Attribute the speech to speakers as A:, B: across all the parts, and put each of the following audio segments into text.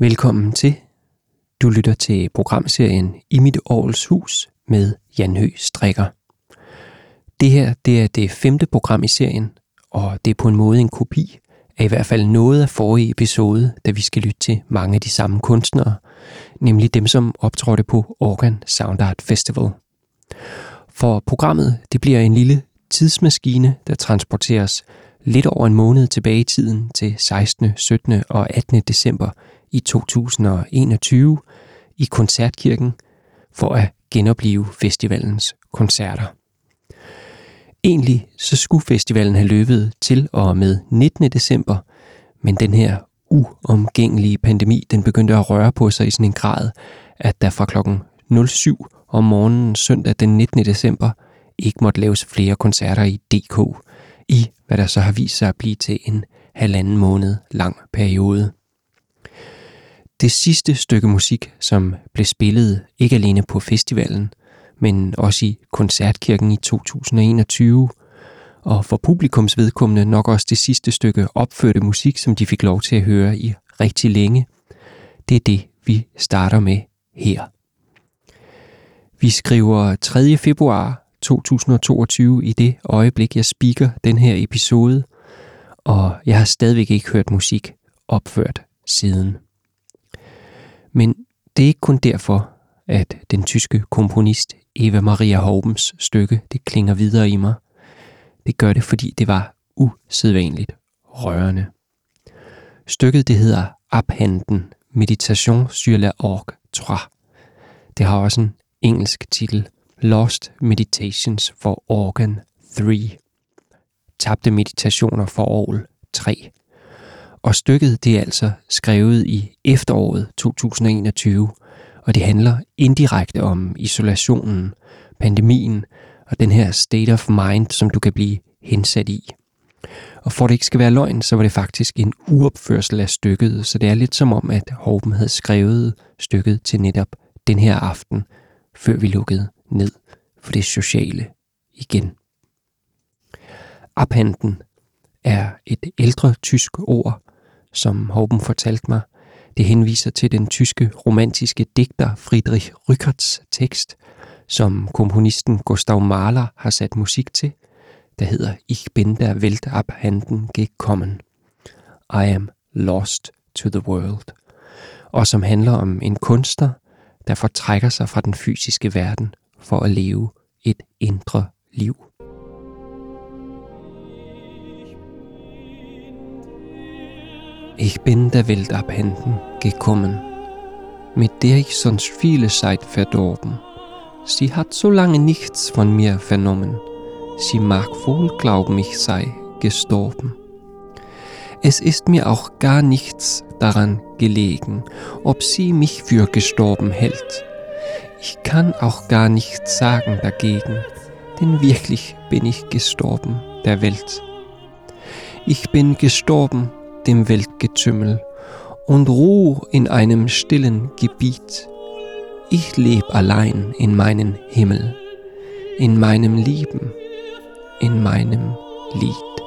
A: Velkommen til. Du lytter til programserien I mit års Hus med Jan Hø Strikker. Det her det er det femte program i serien, og det er på en måde en kopi af i hvert fald noget af forrige episode, da vi skal lytte til mange af de samme kunstnere, nemlig dem, som optrådte på Organ Sound Art Festival. For programmet det bliver en lille tidsmaskine, der transporteres lidt over en måned tilbage i tiden til 16., 17. og 18. december i 2021 i Koncertkirken for at genopleve festivalens koncerter. Egentlig så skulle festivalen have løbet til og med 19. december, men den her uomgængelige pandemi, den begyndte at røre på sig i sådan en grad, at der fra klokken 07 om morgenen søndag den 19. december ikke måtte laves flere koncerter i DK, i hvad der så har vist sig at blive til en halvanden måned lang periode. Det sidste stykke musik, som blev spillet ikke alene på festivalen, men også i Koncertkirken i 2021, og for publikums vedkommende nok også det sidste stykke opførte musik, som de fik lov til at høre i rigtig længe. Det er det, vi starter med her. Vi skriver 3. februar 2022 i det øjeblik, jeg speaker den her episode, og jeg har stadigvæk ikke hørt musik opført siden. Men det er ikke kun derfor, at den tyske komponist Eva Maria Horbens stykke det klinger videre i mig. Det gør det, fordi det var usædvanligt rørende. Stykket det hedder Abhanden, Meditation sur la orgue 3. Det har også en engelsk titel, Lost Meditations for Organ 3. Tabte meditationer for Orgel 3. Og stykket det er altså skrevet i efteråret 2021, og det handler indirekte om isolationen, pandemien og den her state of mind, som du kan blive hensat i. Og for det ikke skal være løgn, så var det faktisk en uopførsel af stykket, så det er lidt som om, at Horben havde skrevet stykket til netop den her aften, før vi lukkede ned for det sociale igen. Abhanden er et ældre tysk ord, som Håben fortalte mig. Det henviser til den tyske romantiske digter Friedrich Rückerts tekst, som komponisten Gustav Mahler har sat musik til, der hedder Ich bin der Welt abhanden gekommen. I am lost to the world. Og som handler om en kunstner, der fortrækker sig fra den fysiske verden for at leve et indre liv. Ich bin der Welt abhanden gekommen, mit der ich sonst viele Zeit verdorben. Sie hat so lange nichts von mir vernommen. Sie mag wohl glauben, ich sei gestorben. Es ist mir auch gar nichts daran gelegen, ob sie mich für gestorben hält. Ich kann auch gar nichts sagen dagegen, denn wirklich bin ich gestorben der Welt. Ich bin gestorben dem Weltgetümmel und ruh in einem stillen Gebiet. Ich leb allein in meinen Himmel, in meinem Lieben, in meinem Lied.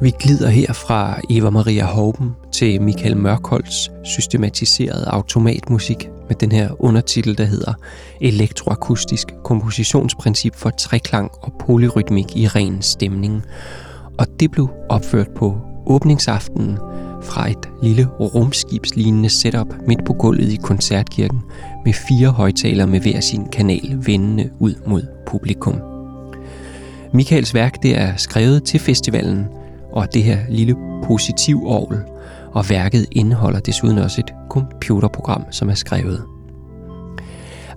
A: Vi glider her fra Eva Maria Hauben til Michael Mørkholds systematiserede automatmusik med den her undertitel, der hedder Elektroakustisk kompositionsprincip for treklang og polyrytmik i ren stemning. Og det blev opført på åbningsaftenen fra et lille rumskibslignende setup midt på gulvet i koncertkirken med fire højtalere med hver sin kanal vendende ud mod publikum. Michaels værk det er skrevet til festivalen, og det her lille positiv orgel, og værket indeholder desuden også et computerprogram, som er skrevet.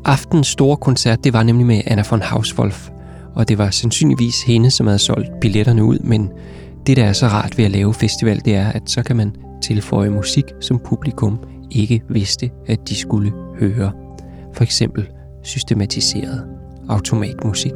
A: Aftens store koncert, det var nemlig med Anna von Hauswolf, og det var sandsynligvis hende, som havde solgt billetterne ud, men det, der er så rart ved at lave festival, det er, at så kan man tilføje musik, som publikum ikke vidste, at de skulle høre. For eksempel systematiseret automatmusik.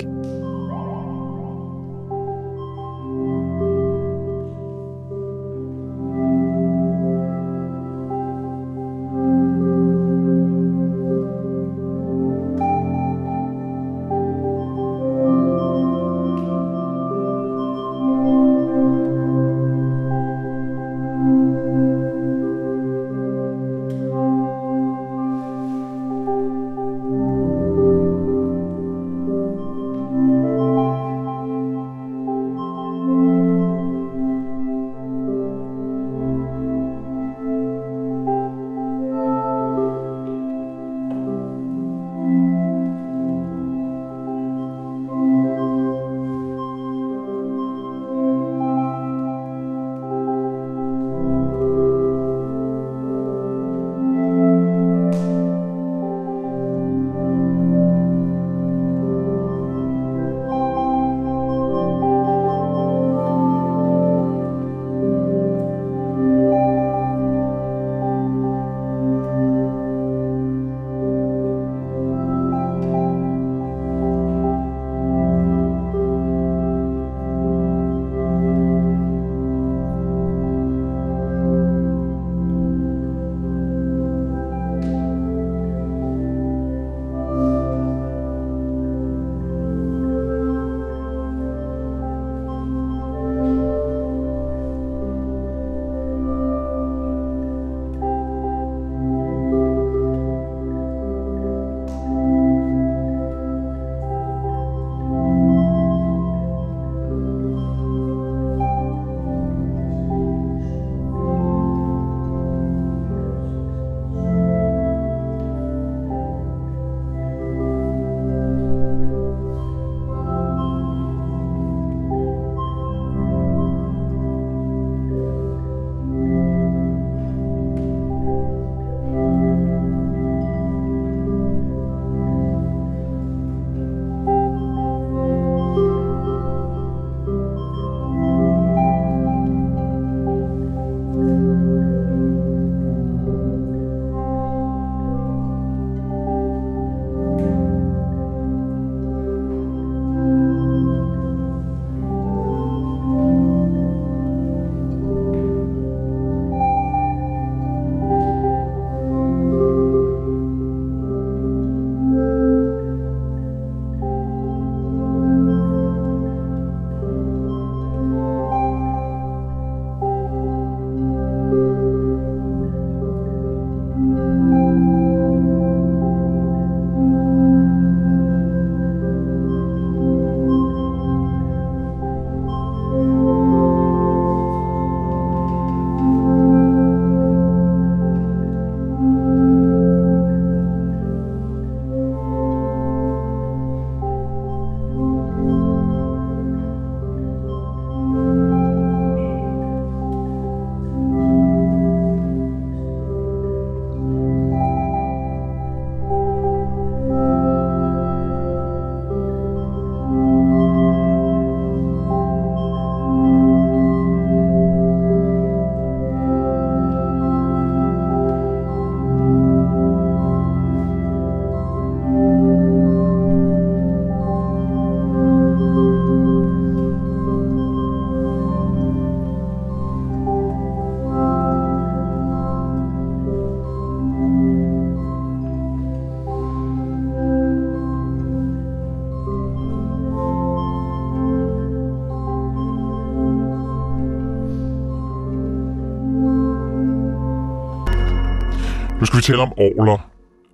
B: Skal vi tale om orler,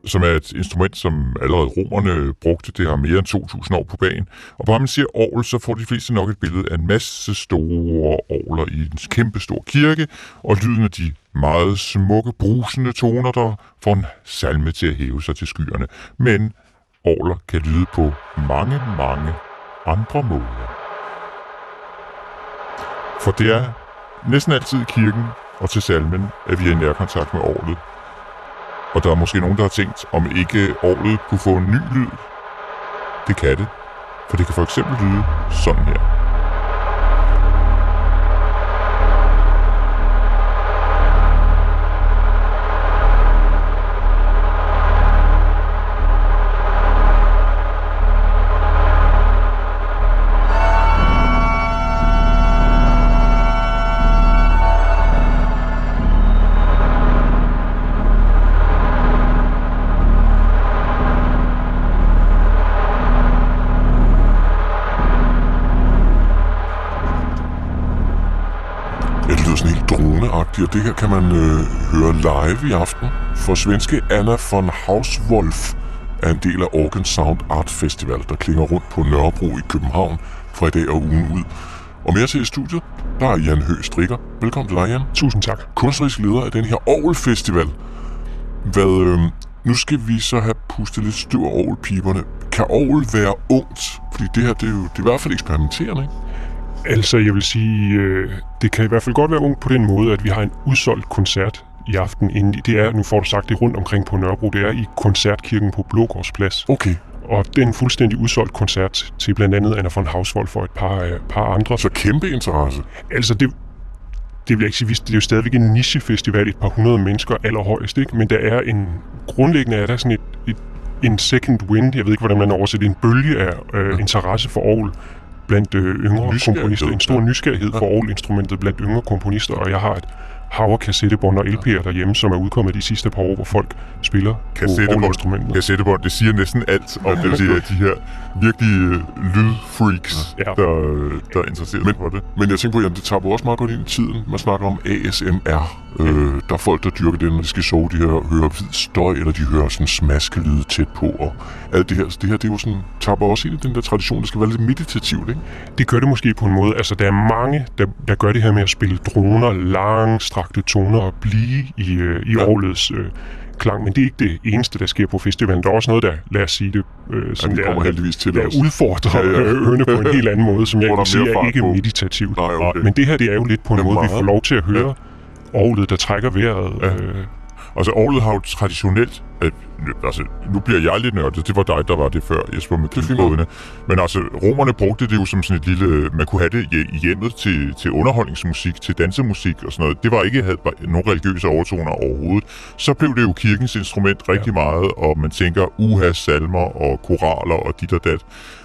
B: som er et instrument, som allerede romerne brugte. Det har mere end 2.000 år på banen. Og bare man siger orl, så får de fleste nok et billede af en masse store orler i en kæmpe stor kirke, og lyden af de meget smukke, brusende toner, der får en salme til at hæve sig til skyerne. Men orler kan lyde på mange, mange andre måder. For det er næsten altid i kirken og til salmen, at vi er i nærkontakt med orlet og der er måske nogen, der har tænkt, om ikke orglet kunne få en ny lyd. Det kan det, for det kan for eksempel lyde sådan her. Og det her kan man øh, høre live i aften. For svenske Anna von Hauswolf er en del af Organ Sound Art Festival, der klinger rundt på Nørrebro i København fra i dag og ugen ud. Og mere til i studiet, der er Jan Høgh Strikker. Velkommen til dig, Jan.
C: Tusind tak.
B: Kunstnerisk leder af den her Orgel Festival. Hvad, øh, nu skal vi så have pustet lidt støv af orgelpiberne. Kan orgel være ungt? Fordi det her, det er jo det er i hvert fald eksperimenterende, ikke?
C: Altså, jeg vil sige, øh, det kan i hvert fald godt være ung på den måde, at vi har en udsolgt koncert i aften. Inden, det er, nu får du sagt det rundt omkring på Nørrebro, det er i Koncertkirken på Blågårdsplads.
B: Okay,
C: Og det er en fuldstændig udsolgt koncert til blandt andet Anna von Hausvold for et par, øh, par andre.
B: så kæmpe interesse.
C: Altså, det, det vil jeg ikke sige, det er jo stadigvæk en nichefestival, et par hundrede mennesker allerhøjst, ikke? men der er en, grundlæggende er der sådan et, et, en second wind, jeg ved ikke, hvordan man oversætter en bølge af øh, interesse for Aarhus blandt øh, yngre
B: Nysgerrighed,
C: komponister, en stor nysgerrighed for Aarhus-instrumentet blandt yngre komponister, og jeg har et hav af kassettebånd og LP'er derhjemme, som er udkommet de sidste par år, hvor folk spiller på
B: Kassettebånd,
C: Aarhus-instrumentet.
B: kassettebånd, det siger næsten alt om det, de, de her virkelig øh, lydfreaks,
C: Ja.
B: der, der interesserer sig for det. Men jeg tænker på, at det tager også meget godt ind i tiden. Man snakker om ASMR. Øh, der er folk, der dyrker det, når de skal sove. De her, hører hvid støj, eller de hører sådan smaskelyde tæt på. Og alt det her, så det her det er jo sådan, tapper også ind i den der tradition. Det skal være lidt meditativt, ikke?
C: Det gør det måske på en måde. Altså, der er mange, der, der gør det her med at spille droner, langstrakte toner og blive i, øh, i
B: Ja.
C: ja. Aarhus øh, klang. Men det er ikke det eneste, der sker på festivalen. Der er også noget, der, lad os sige det, øh, som
B: vi
C: der,
B: kommer heldigvis til
C: der
B: også.
C: udfordrer
B: Ja,
C: ja,
B: ja.
C: ja. ørene på en helt anden måde, som jeg
B: der
C: kan sige er ikke
B: på.
C: meditativt.
B: Nej, okay.
C: Men det her, det er jo lidt på en
B: Det
C: måde, vi
B: meget.
C: får lov til at høre orlet, der trækker vejret.
B: Ja.
C: Øh,
B: Altså, Orlet har jo traditionelt... Øh, altså, nu bliver jeg lidt nørdet. Det var dig, der var det før, Jesper, med
C: fint.
B: kildebådene. Men altså, romerne brugte det jo som sådan et lille... Man kunne have det i- hjemmet til, til underholdningsmusik, til dansemusik og sådan noget. Det var ikke havde nogen religiøse overtoner overhovedet. Så blev det jo kirkens instrument rigtig ja. meget, og man tænker uha, salmer og koraler og dit og dat.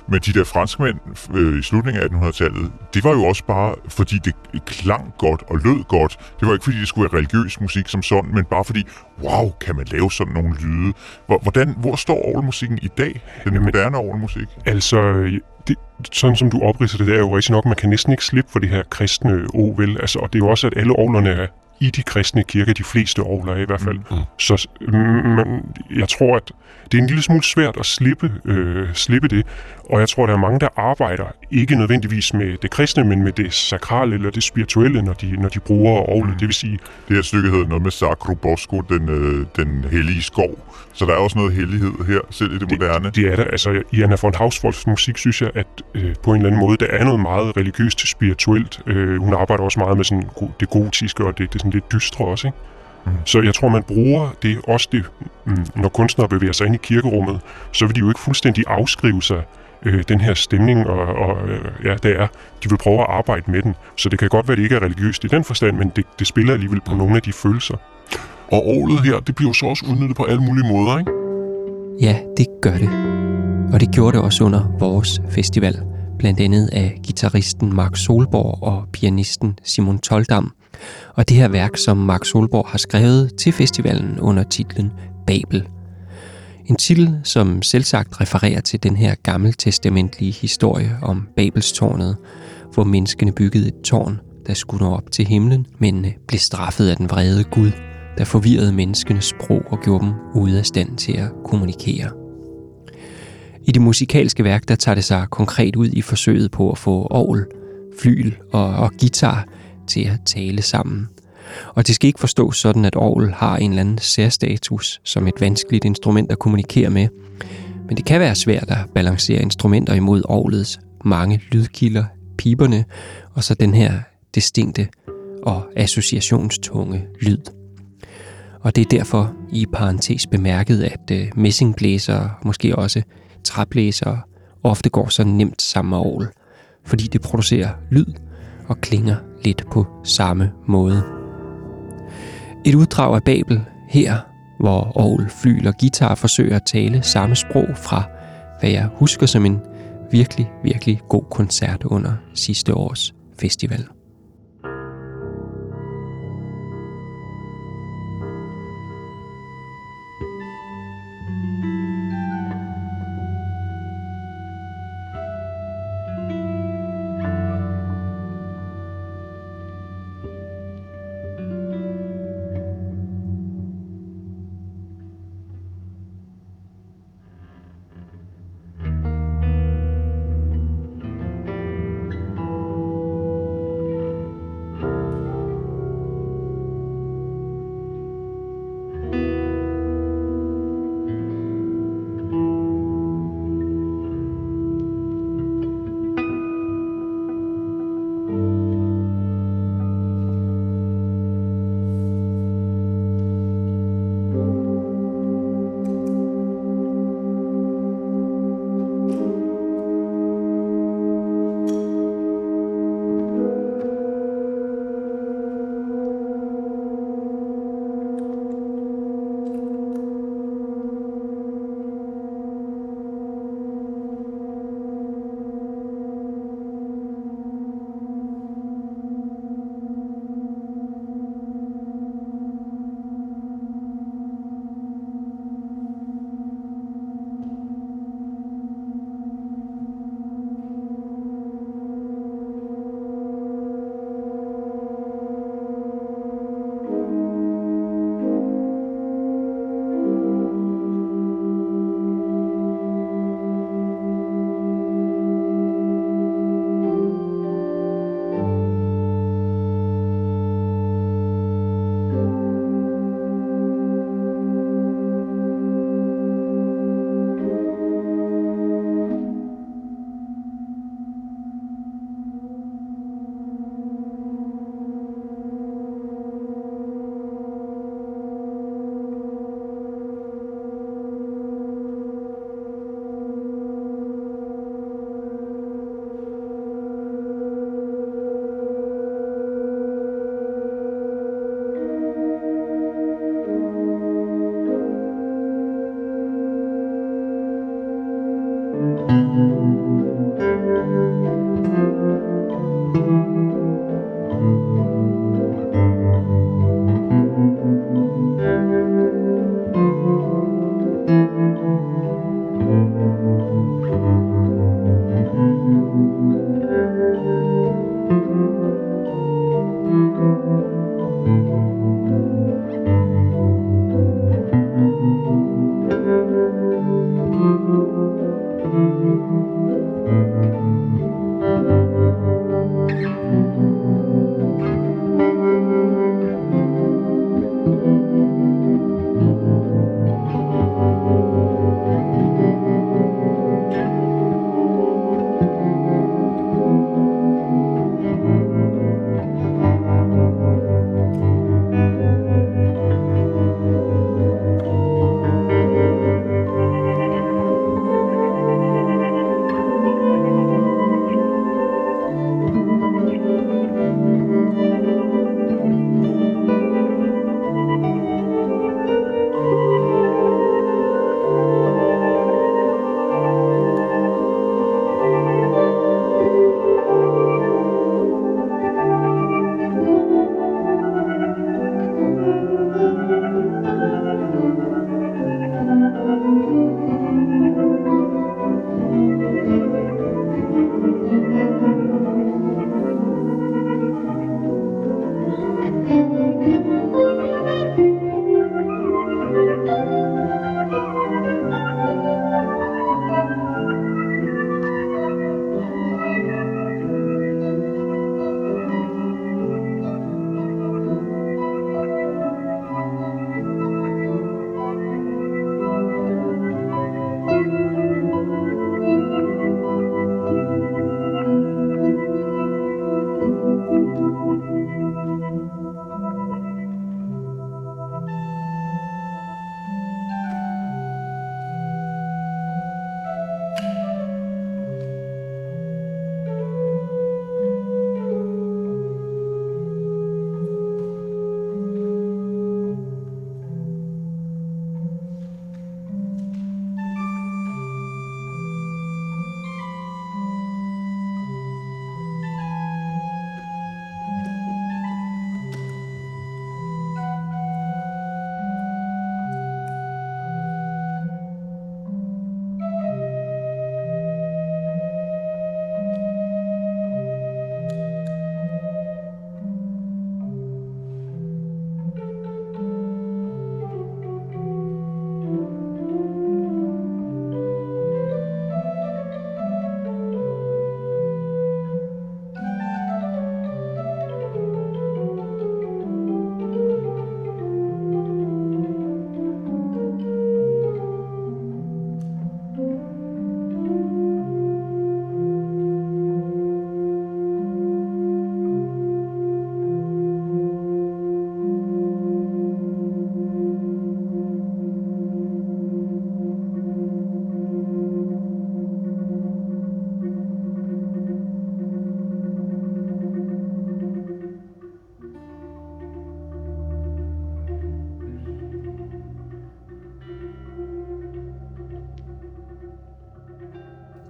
B: Men de der franskmænd øh, i slutningen af 1800-tallet, det var jo også bare, fordi det klang godt og lød godt. Det var ikke, fordi det skulle være religiøs musik som sådan, men bare fordi, wow, kan man lave sådan nogle lyde? Hvor- Hvordan, hvor står orgelmusikken i dag? Den
C: Jamen-
B: moderne orgelmusik?
C: Altså, det, sådan som du opridser det, det er jo rigtig nok, man kan næsten ikke slippe for det her kristne o, vel? Altså, og det er jo også, at alle orglerne er i de kristne kirker, de fleste orgler er i hvert fald.
B: Mm.
C: Så mm, man, jeg tror, at det er en lille smule svært at slippe, øh, slippe det, og jeg tror, der er mange, der arbejder ikke nødvendigvis med det kristne, men med det sakrale eller det spirituelle, når de, når de bruger orglet. Det vil sige,
B: Det her stykke hedder noget med Sacro Bosco, den, øh, den hellige skov. Så der er også noget hellighed her, selv i det, moderne.
C: Det er der. Altså, i Anna von Hausvolds musik synes jeg, at øh, på en eller anden måde, der er noget meget religiøst spirituelt. Øh, hun arbejder også meget med sådan, det gotiske og det, det sådan lidt dystre også. Ikke?
B: Mm.
C: Så jeg tror, man bruger det også det, mm, når kunstnere bevæger sig ind i kirkerummet, så vil de jo ikke fuldstændig afskrive sig øh, den her stemning, og, og øh, ja, det er, de vil prøve at arbejde med den. Så det kan godt være, det ikke er religiøst i den forstand, men det, det spiller alligevel på nogle af de følelser.
B: Og orlet her, det bliver jo så også udnyttet på alle mulige måder, ikke?
A: Ja, det gør det. Og det gjorde det også under vores festival, blandt andet af gitarristen Mark Solborg og pianisten Simon Toldam. Og det her værk, som Mark Solborg har skrevet til festivalen under titlen Babel. En titel, som selvsagt refererer til den her gammeltestamentlige historie om Babelstårnet, hvor menneskene byggede et tårn, der skulle nå op til himlen, men blev straffet af den vrede Gud, der forvirrede menneskenes sprog og gjorde dem ude af stand til at kommunikere. I det musikalske værk, der tager det sig konkret ud i forsøget på at få orgel, flyl og, og guitar til at tale sammen. Og det skal ikke forstås sådan, at orgel har en eller anden særstatus som et vanskeligt instrument at kommunikere med. Men det kan være svært at balancere instrumenter imod orglets mange lydkilder, piberne, og så den her distinkte og associationstunge lyd. Og det er derfor i parentes bemærket, at øh, messingblæsere, måske også træblæsere, ofte går så nemt sammen med orgel, fordi det producerer lyd og klinger lidt på samme måde. Et uddrag af Babel her, hvor orgel, flyl og guitar forsøger at tale samme sprog fra, hvad jeg husker som en virkelig, virkelig god koncert under sidste års festival.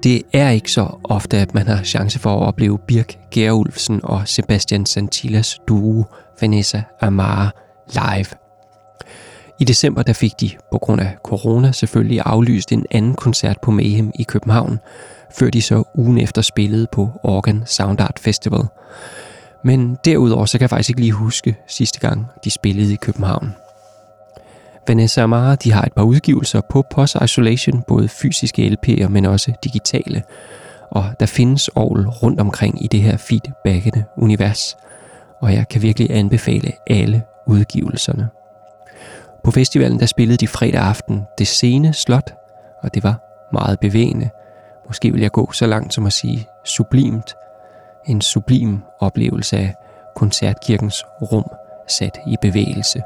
A: Det er ikke så ofte, at man har chance for at opleve Birk Gerulfsen og Sebastian Santillas duo Vanessa Amara live. I december der fik de, på grund af corona, selvfølgelig aflyst en anden koncert på Mayhem i København, før de så ugen efter spillede på Organ Sound Art Festival. Men derudover så kan jeg faktisk ikke lige huske sidste gang, de spillede i København. Vanessa og Mara de har et par udgivelser på Post Isolation, både fysiske LP'er, men også digitale. Og der findes Aarhus rundt omkring i det her feedbackende univers. Og jeg kan virkelig anbefale alle udgivelserne. På festivalen der spillede de fredag aften det sene slot, og det var meget bevægende. Måske vil jeg gå så langt som at sige sublimt. En sublim oplevelse af koncertkirkens rum sat i bevægelse.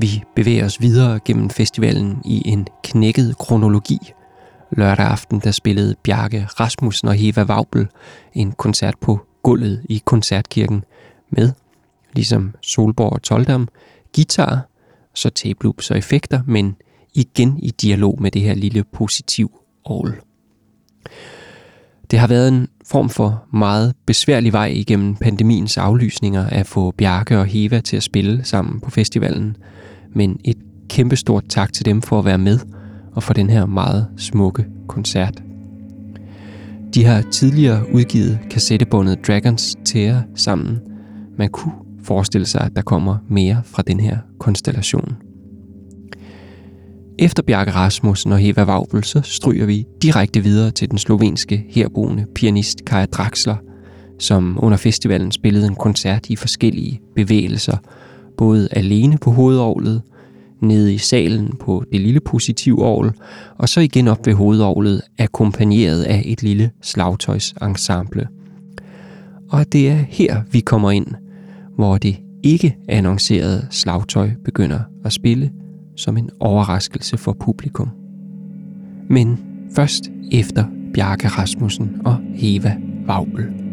A: Vi bevæger os videre gennem festivalen i en knækket kronologi. Lørdag aften der spillede Bjarke Rasmussen og Heva Vaubel en koncert på gulvet i Koncertkirken med, ligesom Solborg og Toldam, guitar, så tape loops og effekter, men igen i dialog med det her lille positiv all. Det har været en form for meget besværlig vej igennem pandemiens aflysninger at få Bjarke og Heva til at spille sammen på festivalen, men et kæmpestort tak til dem for at være med og for den her meget smukke koncert. De har tidligere udgivet kassettebåndet Dragons Tear sammen. Man kunne forestille sig, at der kommer mere fra den her konstellation. Efter Bjarke Rasmussen og Heva Vaubel, så stryger vi direkte videre til den slovenske herboende pianist Kaja Draxler, som under festivalen spillede en koncert i forskellige bevægelser, både alene på hovedovlet, nede i salen på det lille positivovl, og så igen op ved hovedovlet, akkompagneret af et lille slagtøjsensemble. Og det er her, vi kommer ind, hvor det ikke annoncerede slagtøj begynder at spille – som en overraskelse for publikum. Men først efter Bjarke Rasmussen og Heva Vaubel.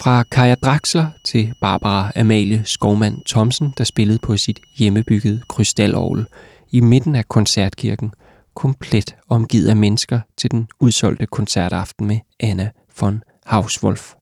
A: Fra Kaja Draxler til Barbara Amalie Skovmand Thomsen, der spillede på sit hjemmebyggede krystalorgel i midten af koncertkirken, komplet omgivet af mennesker til den udsolgte koncertaften med Anna von Hauswolf.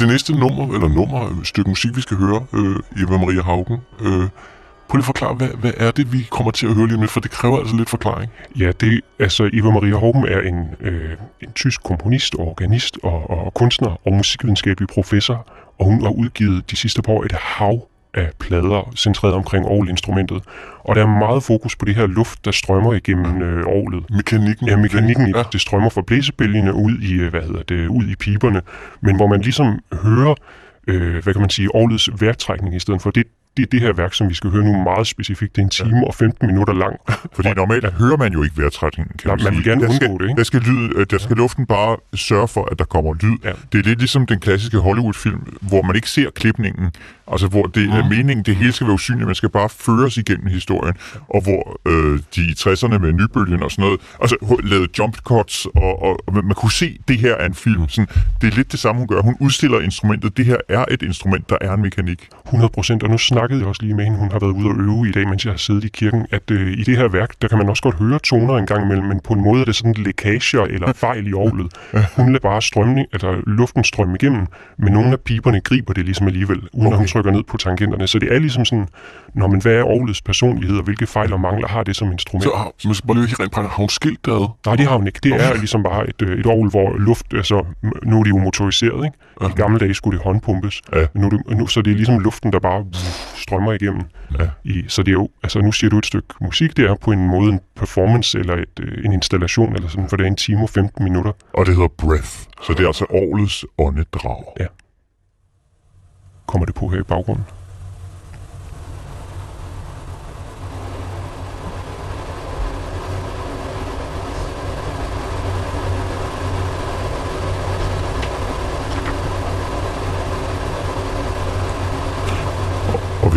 B: Og det næste nummer, eller nummer, stykke musik, vi skal høre, øh, Eva Maria Haugen, øh, Prøv lige at forklare, hvad, hvad er det, vi kommer til at høre lige om lidt, for det kræver altså lidt forklaring.
C: Ja, det, altså Eva Maria Haugen er en, øh, en tysk komponist, organist og, og kunstner og musikvidenskabelig professor, og hun har udgivet de sidste par år et hav af plader centreret omkring orgelinstrumentet. Og der er meget fokus på det her luft, der strømmer igennem øh, orgelet.
B: Mekanikken.
C: Ja, mekanikken. Ja. Det strømmer fra blæsebælgene ud i, øh, hvad hedder det, ud i piberne. Men hvor man ligesom hører, øh, hvad kan man sige, orgelets værtrækning i stedet for. Det, det er det her værk, som vi skal høre nu meget specifikt. Det er en time ja. og 15 minutter lang.
B: Fordi normalt hører man jo ikke vejrtrækningen, kan
C: Nej,
B: man,
C: man vil gerne
B: der skal,
C: undgå det, ikke?
B: Der skal, lyd, øh, der skal luften bare sørge for, at der kommer lyd.
C: Ja.
B: Det er lidt ligesom den klassiske Hollywood-film, hvor man ikke ser klipningen, altså hvor det er meningen, det hele skal være usynligt, man skal bare føres igennem historien, og hvor øh, de i 60'erne med nybølgen og sådan noget, altså lavede jump cuts, og, og, og man kunne se, det her er en film. Sådan, det er lidt det samme, hun gør. Hun udstiller instrumentet. Det her er et instrument, der er en mekanik.
C: 100 procent, og nu snakkede jeg også lige med hende, hun har været ude og øve i dag, mens jeg har siddet i kirken, at øh, i det her værk, der kan man også godt høre toner en gang imellem, men på en måde er det sådan lækager eller fejl i orglet. Hun lader bare strømning, eller luften strømme igennem, men nogle af piberne griber det ligesom alligevel, uden okay. at hun trykker ned på tangenterne. Så det er ligesom sådan, når man hvad er orglets personlighed, og hvilke fejl og mangler har det som instrument.
B: Så har, man skal bare lige helt har hun skilt det?
C: Nej, det har hun ikke. Det er ligesom bare et, øh, et orgel, hvor luft, altså nu er det jo motoriseret, ikke? I gamle dage skulle det håndpumpes,
B: Ja.
C: nu, er det, nu, så det er ligesom luften, der bare strømmer igennem.
B: Ja.
C: I, så det er jo, altså nu siger du et stykke musik, det er på en måde en performance eller et, øh, en installation, eller sådan, for det er en time og 15 minutter.
B: Og det hedder Breath, så det er altså orlets åndedrag.
C: Ja kommer det på her i baggrunden.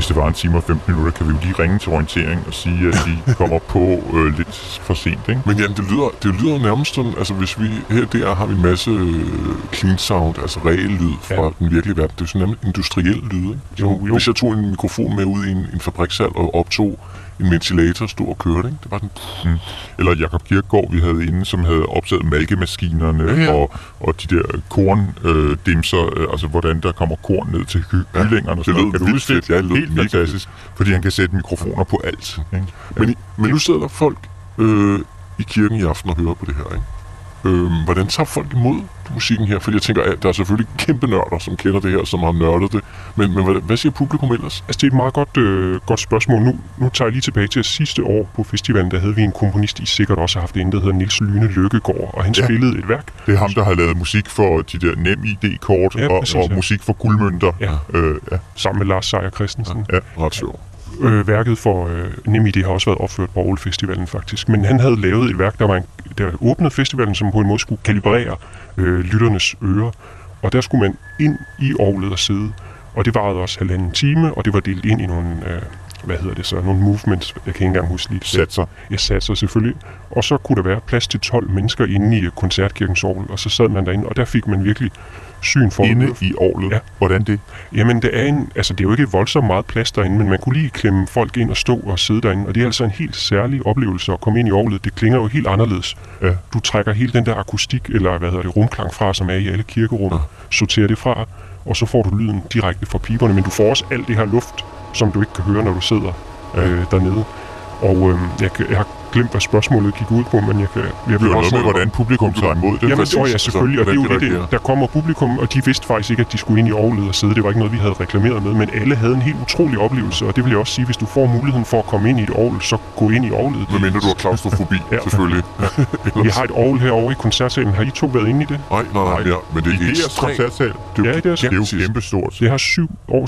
B: Hvis det var en time og 15 minutter, kan vi jo lige ringe til orientering og sige, at de kommer på øh, lidt for sent, ikke?
D: Men Jan, det lyder, det lyder nærmest sådan, altså hvis vi her der har vi en masse øh, clean sound, altså reel lyd fra
C: Ja.
D: den virkelige verden. Det er jo sådan nærmest industriel lyd, ikke?
C: Jo, jo.
D: Hvis jeg tog en mikrofon med ud i en, en fabrikssal og optog en ventilator, stod og kørte, ikke? Det var den...
B: Mm. Eller Jakob Kirkegaard, vi havde inde, som havde optaget malkemaskinerne
D: Ja, ja.
B: og, og de der korndimser, øh, øh, altså hvordan der kommer korn ned til hy-
D: Ja,
B: kyllingerne. og
D: det lød
B: Kan
D: vildt fedt. Ja, det lød
B: Helt fantastisk, fordi han kan sætte mikrofoner på alt. Ikke?
D: Men, men nu sidder der folk øh, i kirken i aften og hører på det her, ikke? Øh, hvordan tager folk imod musikken her? Fordi jeg tænker, at der er selvfølgelig kæmpe nørder, som kender det her, som har nørdet det. Men, men hvad, hvad siger publikum ellers?
C: Altså, det er et meget godt, øh, godt spørgsmål. Nu, nu tager jeg lige tilbage til sidste år på festivalen, der havde vi en komponist, I sikkert også har haft inde, der hedder Nils Lyne Lykkegaard, og han
B: Ja.
C: ja. spillede et værk.
B: Det er ham, der har lavet musik for de der nem-ID-kort
C: Ja,
B: og,
C: præcis,
B: og
C: ja.
B: musik for guldmønter.
C: Ja.
B: Øh, ja.
C: sammen med Lars Seier Christensen.
D: Ret sjovt.
C: Øh, værket for øh, NemID har også været opført på Aarhus Festivalen faktisk, men han havde lavet et værk, der, var en, der åbnede festivalen, som på en måde skulle kalibrere øh, lytternes ører, og der skulle man ind i orglet og sidde, og det varede også halvanden time, og det var delt ind i nogle, øh, hvad hedder det så, nogle movements, jeg kan ikke engang huske lige.
B: Satser.
C: Jeg satser selvfølgelig. Og så kunne der være plads til 12 mennesker inde i koncertkirkens orgel, og så sad man derinde, og der fik man virkelig syn for
B: Inde i året.
C: Ja.
B: Hvordan det?
C: Jamen, det er, en, altså, det er jo ikke voldsomt meget plads derinde, men man kunne lige klemme folk ind og stå og sidde derinde. Og det er altså en helt særlig oplevelse at komme ind i orglet. Det klinger jo helt anderledes.
B: Ja.
C: Du trækker hele den der akustik, eller hvad hedder det, rumklang fra, som er i alle kirkerum,
D: Ja.
C: sorterer det fra, og så får du lyden direkte fra piberne, men du får også alt det her luft, som du ikke kan høre, når du sidder øh, dernede. Og øh, jeg, jeg har glemt, hvad spørgsmålet gik ud på, men jeg, kan, jeg
B: Det var
C: også...
B: noget med, hvordan publikum tager imod det.
C: Jamen, det, ja,
D: Altså,
C: selvfølgelig, og det er jo det, der kommer publikum, og de vidste faktisk ikke, at de skulle ind i orglet og sidde. Det var ikke noget, vi havde reklameret med, men alle havde en helt utrolig oplevelse, og det vil jeg også sige, hvis du får muligheden for at komme ind i et orgel, så gå ind i orglet.
D: Medmindre du har klaustrofobi,
C: Ja.
D: selvfølgelig.
C: Vi har et orgel herovre i koncertsalen. Har I to været inde i det?
D: Nej, nej, nej, ja, men det er ekstremt.
B: koncertsal, det er,
C: Ja,
B: jo,
C: det er
B: det er jo
D: gigantisk.
B: kæmpestort.
C: Det har syv, over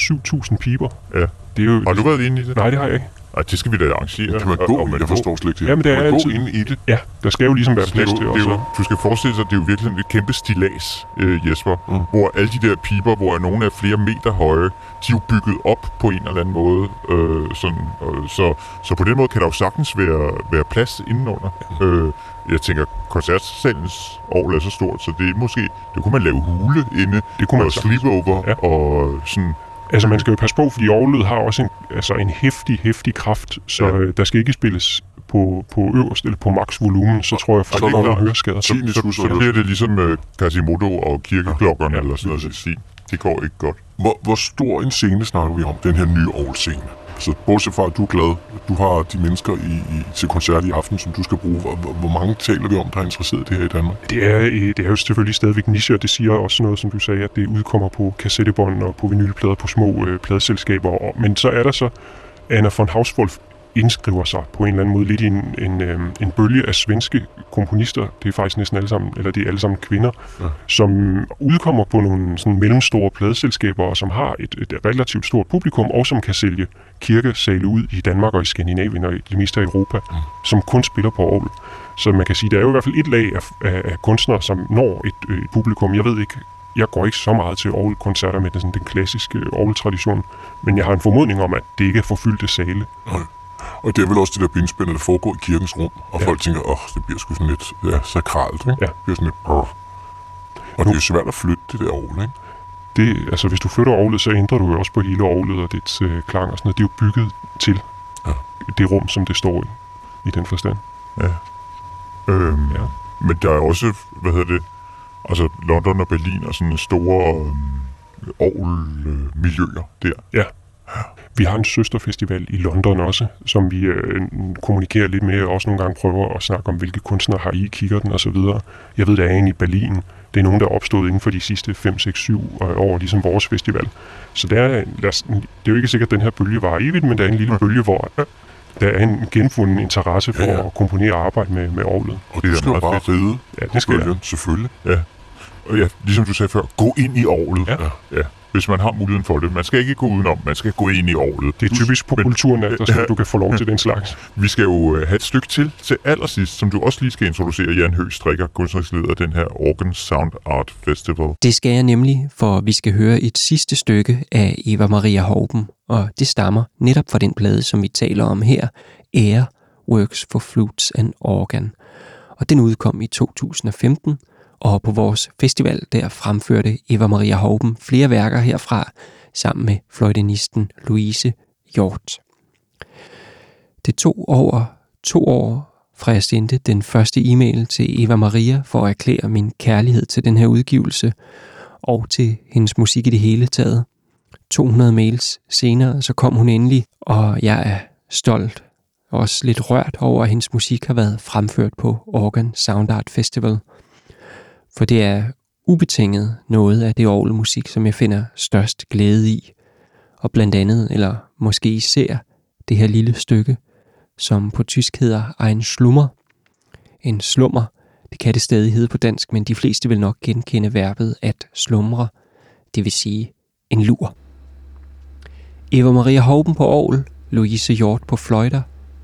C: 7.000 piber.
B: Ja.
C: Det er jo,
B: Har du været inde i det?
C: Nej, det har jeg ikke.
B: Ej, det skal vi da arrangere.
D: Kan man
B: Og-
D: gå
B: og
D: ind?
B: man
D: Jeg forstår slet ikke det.
C: Jamen, det er
D: man gå
C: altid-
D: ind i det?
C: Ja, der skal jo ligesom være plads til også.
B: du skal forestille sig, at det er jo virkelig et kæmpe stilas, øh, Jesper,
D: Mm.
B: mm. hvor alle de der piber, hvor nogle er flere meter høje, de er jo bygget op på en eller anden måde. Øh, sådan, øh, så, så på den måde kan der jo sagtens være, være plads indenunder. Øh, jeg tænker, koncertsalens år er så stort, så det er måske, det kunne man lave hule inde,
C: Det kunne man
B: og
C: sagtens.
B: sleepover,
C: Ja.
B: og sådan,
C: Altså, man skal jo passe på, fordi orglet har også en, altså en hæftig, hæftig kraft, så
B: Ja.
C: øh, der skal ikke spilles på, på øverst eller på max volumen, så tror jeg,
D: så
C: folk
D: er der
B: klart.
C: høreskader.
B: så, så, så, så bliver det ligesom øh, Quasimodo og kirkeklokkerne,
C: Ja,
B: eller sådan noget. Det, det går ikke godt.
D: Hvor, hvor stor en scene snakker vi om, den her nye Aarhus-scene? Så bortset fra, at du er glad, du har de mennesker i, i, til koncert i aften, som du skal bruge. Hvor, hvor- hvor mange taler vi om, der er interesseret i det her i Danmark?
C: Det er, det er jo selvfølgelig stadigvæk niche, og det siger også noget, som du sagde, at det udkommer på kassettebånd og på vinylplader på små øh, pladeselskaber. Men så er der så, Anna von Hauswolf indskriver sig på en eller anden måde lidt i en, en, øh, en bølge af svenske komponister. Det er faktisk næsten alle sammen, eller det er alle sammen kvinder,
D: Ja.
C: som udkommer på nogle sådan mellemstore pladeselskaber, og som har et, et relativt stort publikum, og som kan sælge kirkesale ud i Danmark og i Skandinavien og i det meste af Europa, mm. som kun spiller på orgel. Så man kan sige, der er jo i hvert fald et lag af, af, af kunstnere, som når et, øh, et publikum. Jeg ved ikke, jeg går ikke så meget til orgelkoncerter med den, sådan, den klassiske orgeltradition, men jeg har en formodning om, at det ikke er forfyldte sale.
D: Og det er vel også det der bindspænd, der foregår i kirkens rum, og
C: Ja.
D: folk tænker, åh, det bliver sgu sådan lidt ja, sakralt, ikke?
C: Ja.
D: Det bliver sådan lidt, brr. Og det er jo svært at flytte det der ovl, ikke?
C: Det, altså, hvis du flytter orglet, så ændrer du jo også på hele orglet og dets øh, klang og sådan noget. Det er jo bygget til
D: Ja.
C: det rum, som det står i, i den forstand.
B: Øhm,
C: Ja.
B: Men der er også, hvad hedder det, altså London og Berlin og sådan store øhm, Aarhus-miljøer der.
C: Vi har en søsterfestival i London også, som vi øh, kommunikerer lidt med, og også nogle gange prøver at snakke om, hvilke kunstnere har I, kigger den osv. Jeg ved, der er en i Berlin. Det er nogen, der er opstået inden for de sidste 5, 6, 7 år, ligesom vores festival. Så der er, lad os, det er jo ikke sikkert, at den her bølge var evigt, men der er en lille bølge, hvor øh, der er en genfunden interesse for
D: Ja,
C: ja,
D: ja.
C: ja. at komponere og arbejde med, med orglet.
D: Og
B: Det er
D: skal jo
B: meget
D: bare
B: fedt.
D: ride
C: Ja, det skal
D: bølgen, selvfølgelig.
B: Og ja, ligesom du sagde før, gå ind i Aarhus.
C: Ja.
B: ja. Hvis man har muligheden for det. Man skal ikke gå udenom, man skal gå ind i året.
C: Det er typisk på kulturen, at der skal, du kan få lov til den slags.
B: Vi skal jo øh, have et stykke til til allersidst, som du også lige skal introducere, Jan Høgh Strikker, kunstnerisk leder af den her Organ Sound Art Festival.
A: Det skal jeg nemlig, for vi skal høre et sidste stykke af Eva Maria Hauben, og det stammer netop fra den plade, som vi taler om her, Air Works for Flutes and Organ. Og den udkom i 2015, og på vores festival der fremførte Eva Maria Hauben flere værker herfra, sammen med fløjtenisten Louise Hjort. Det tog over to år fra jeg sendte den første e-mail til Eva Maria for at erklære min kærlighed til den her udgivelse og til hendes musik i det hele taget. 200 mails senere, så kom hun endelig, og jeg er stolt og også lidt rørt over, at hendes musik har været fremført på Organ Sound Art Festival. For det er ubetinget noget af det orgelmusik, som jeg finder størst glæde i. Og blandt andet, eller måske især, det her lille stykke, som på tysk hedder Ein Slummer. En slummer, det kan det stadig hedde på dansk, men de fleste vil nok genkende verbet at slumre, det vil sige en lur. Eva Maria Hauben på Aarhus, Louise Hjort på fløjter.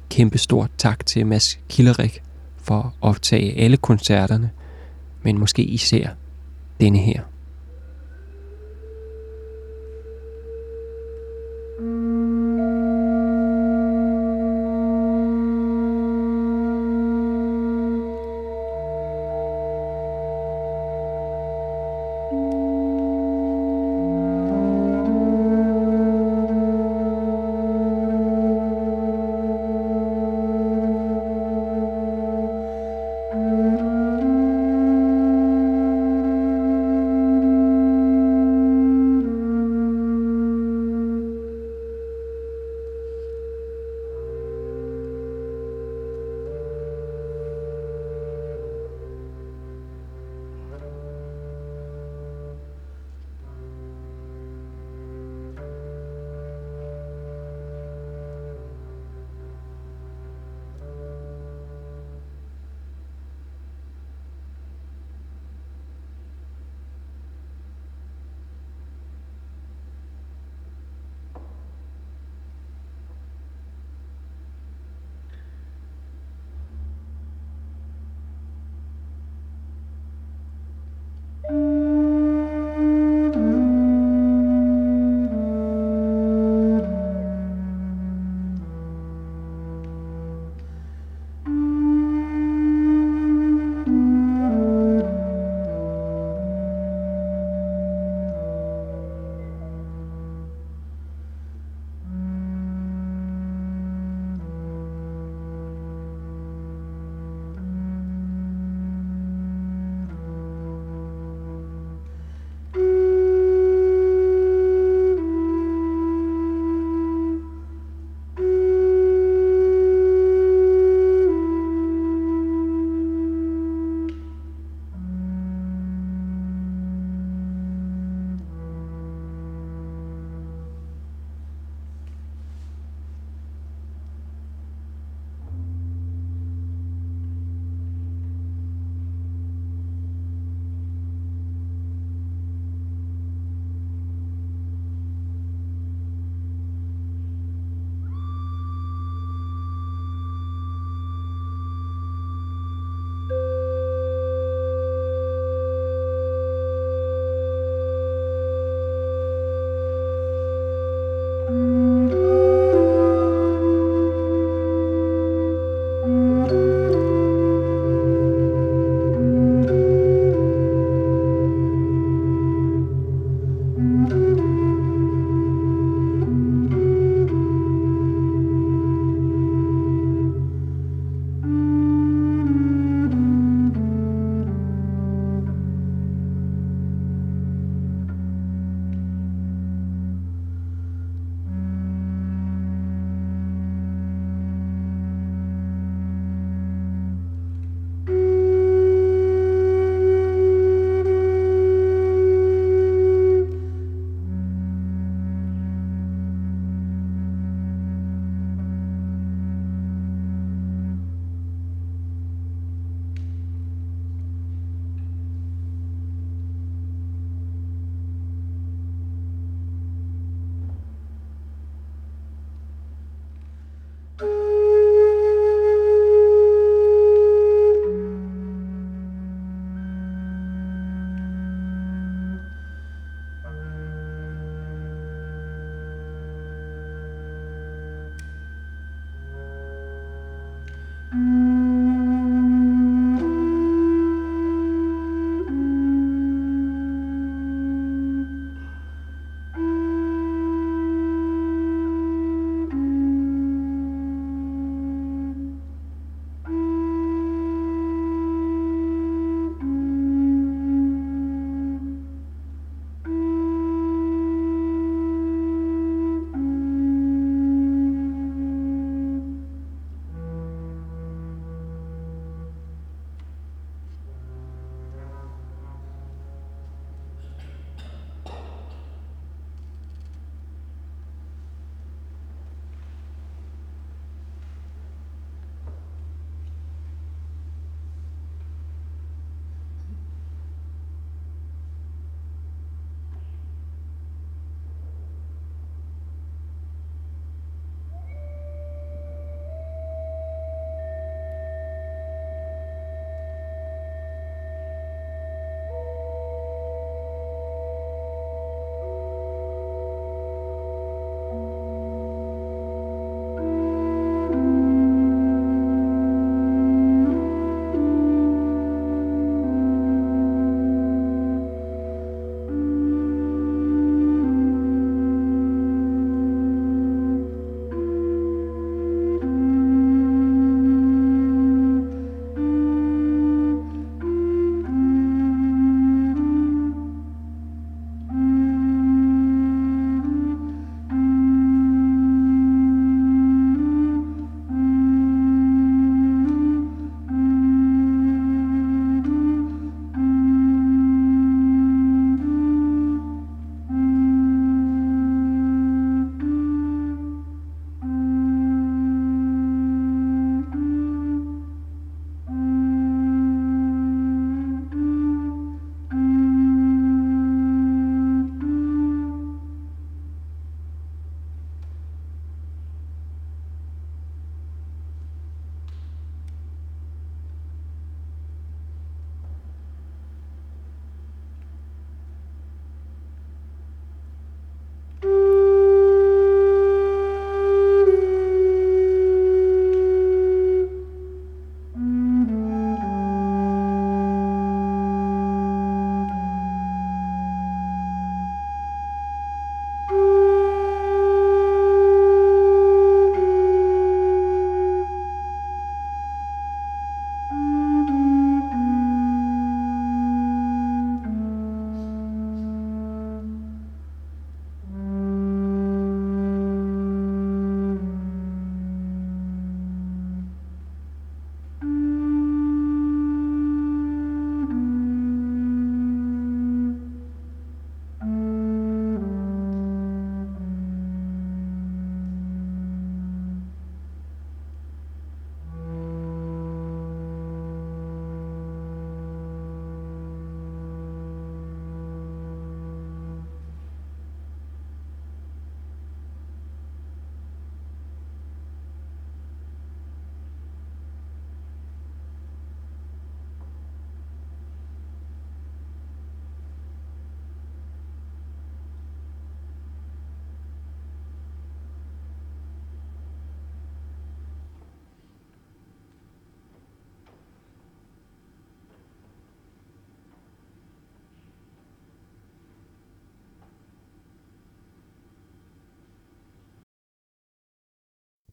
A: Kæmpe stort tak til Mads Killerik for at optage alle koncerterne, men måske især denne her.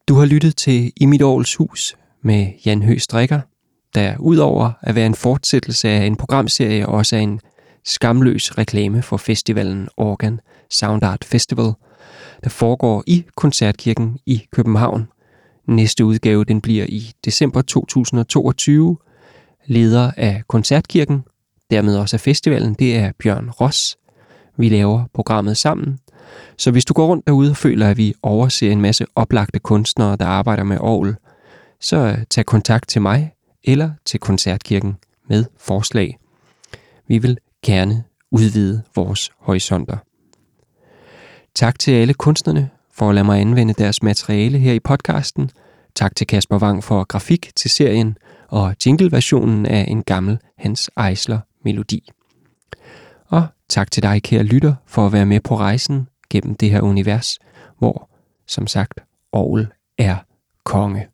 A: Du har lyttet til I mit Aarhus Hus med Jan Høgh Strikker, der udover at være en fortsættelse af en programserie også er en skamløs reklame for festivalen Organ Sound Art Festival, der foregår i Koncertkirken i København. Næste udgave den bliver i december 2022. Leder af Koncertkirken, dermed også af festivalen, det er Bjørn Ross. Vi laver programmet sammen, så hvis du går rundt derude og føler, at vi overser en masse oplagte kunstnere, der arbejder med Aarhus, så tag kontakt til mig eller til Koncertkirken med forslag. Vi vil gerne udvide vores horisonter. Tak til alle kunstnerne for at lade mig anvende deres materiale her i podcasten. Tak til Kasper Wang for grafik til serien og jingleversionen af en gammel Hans Eisler melodi. Og tak til dig, kære lytter, for at være med på rejsen gennem det her univers, hvor, som sagt, Aarhus er konge.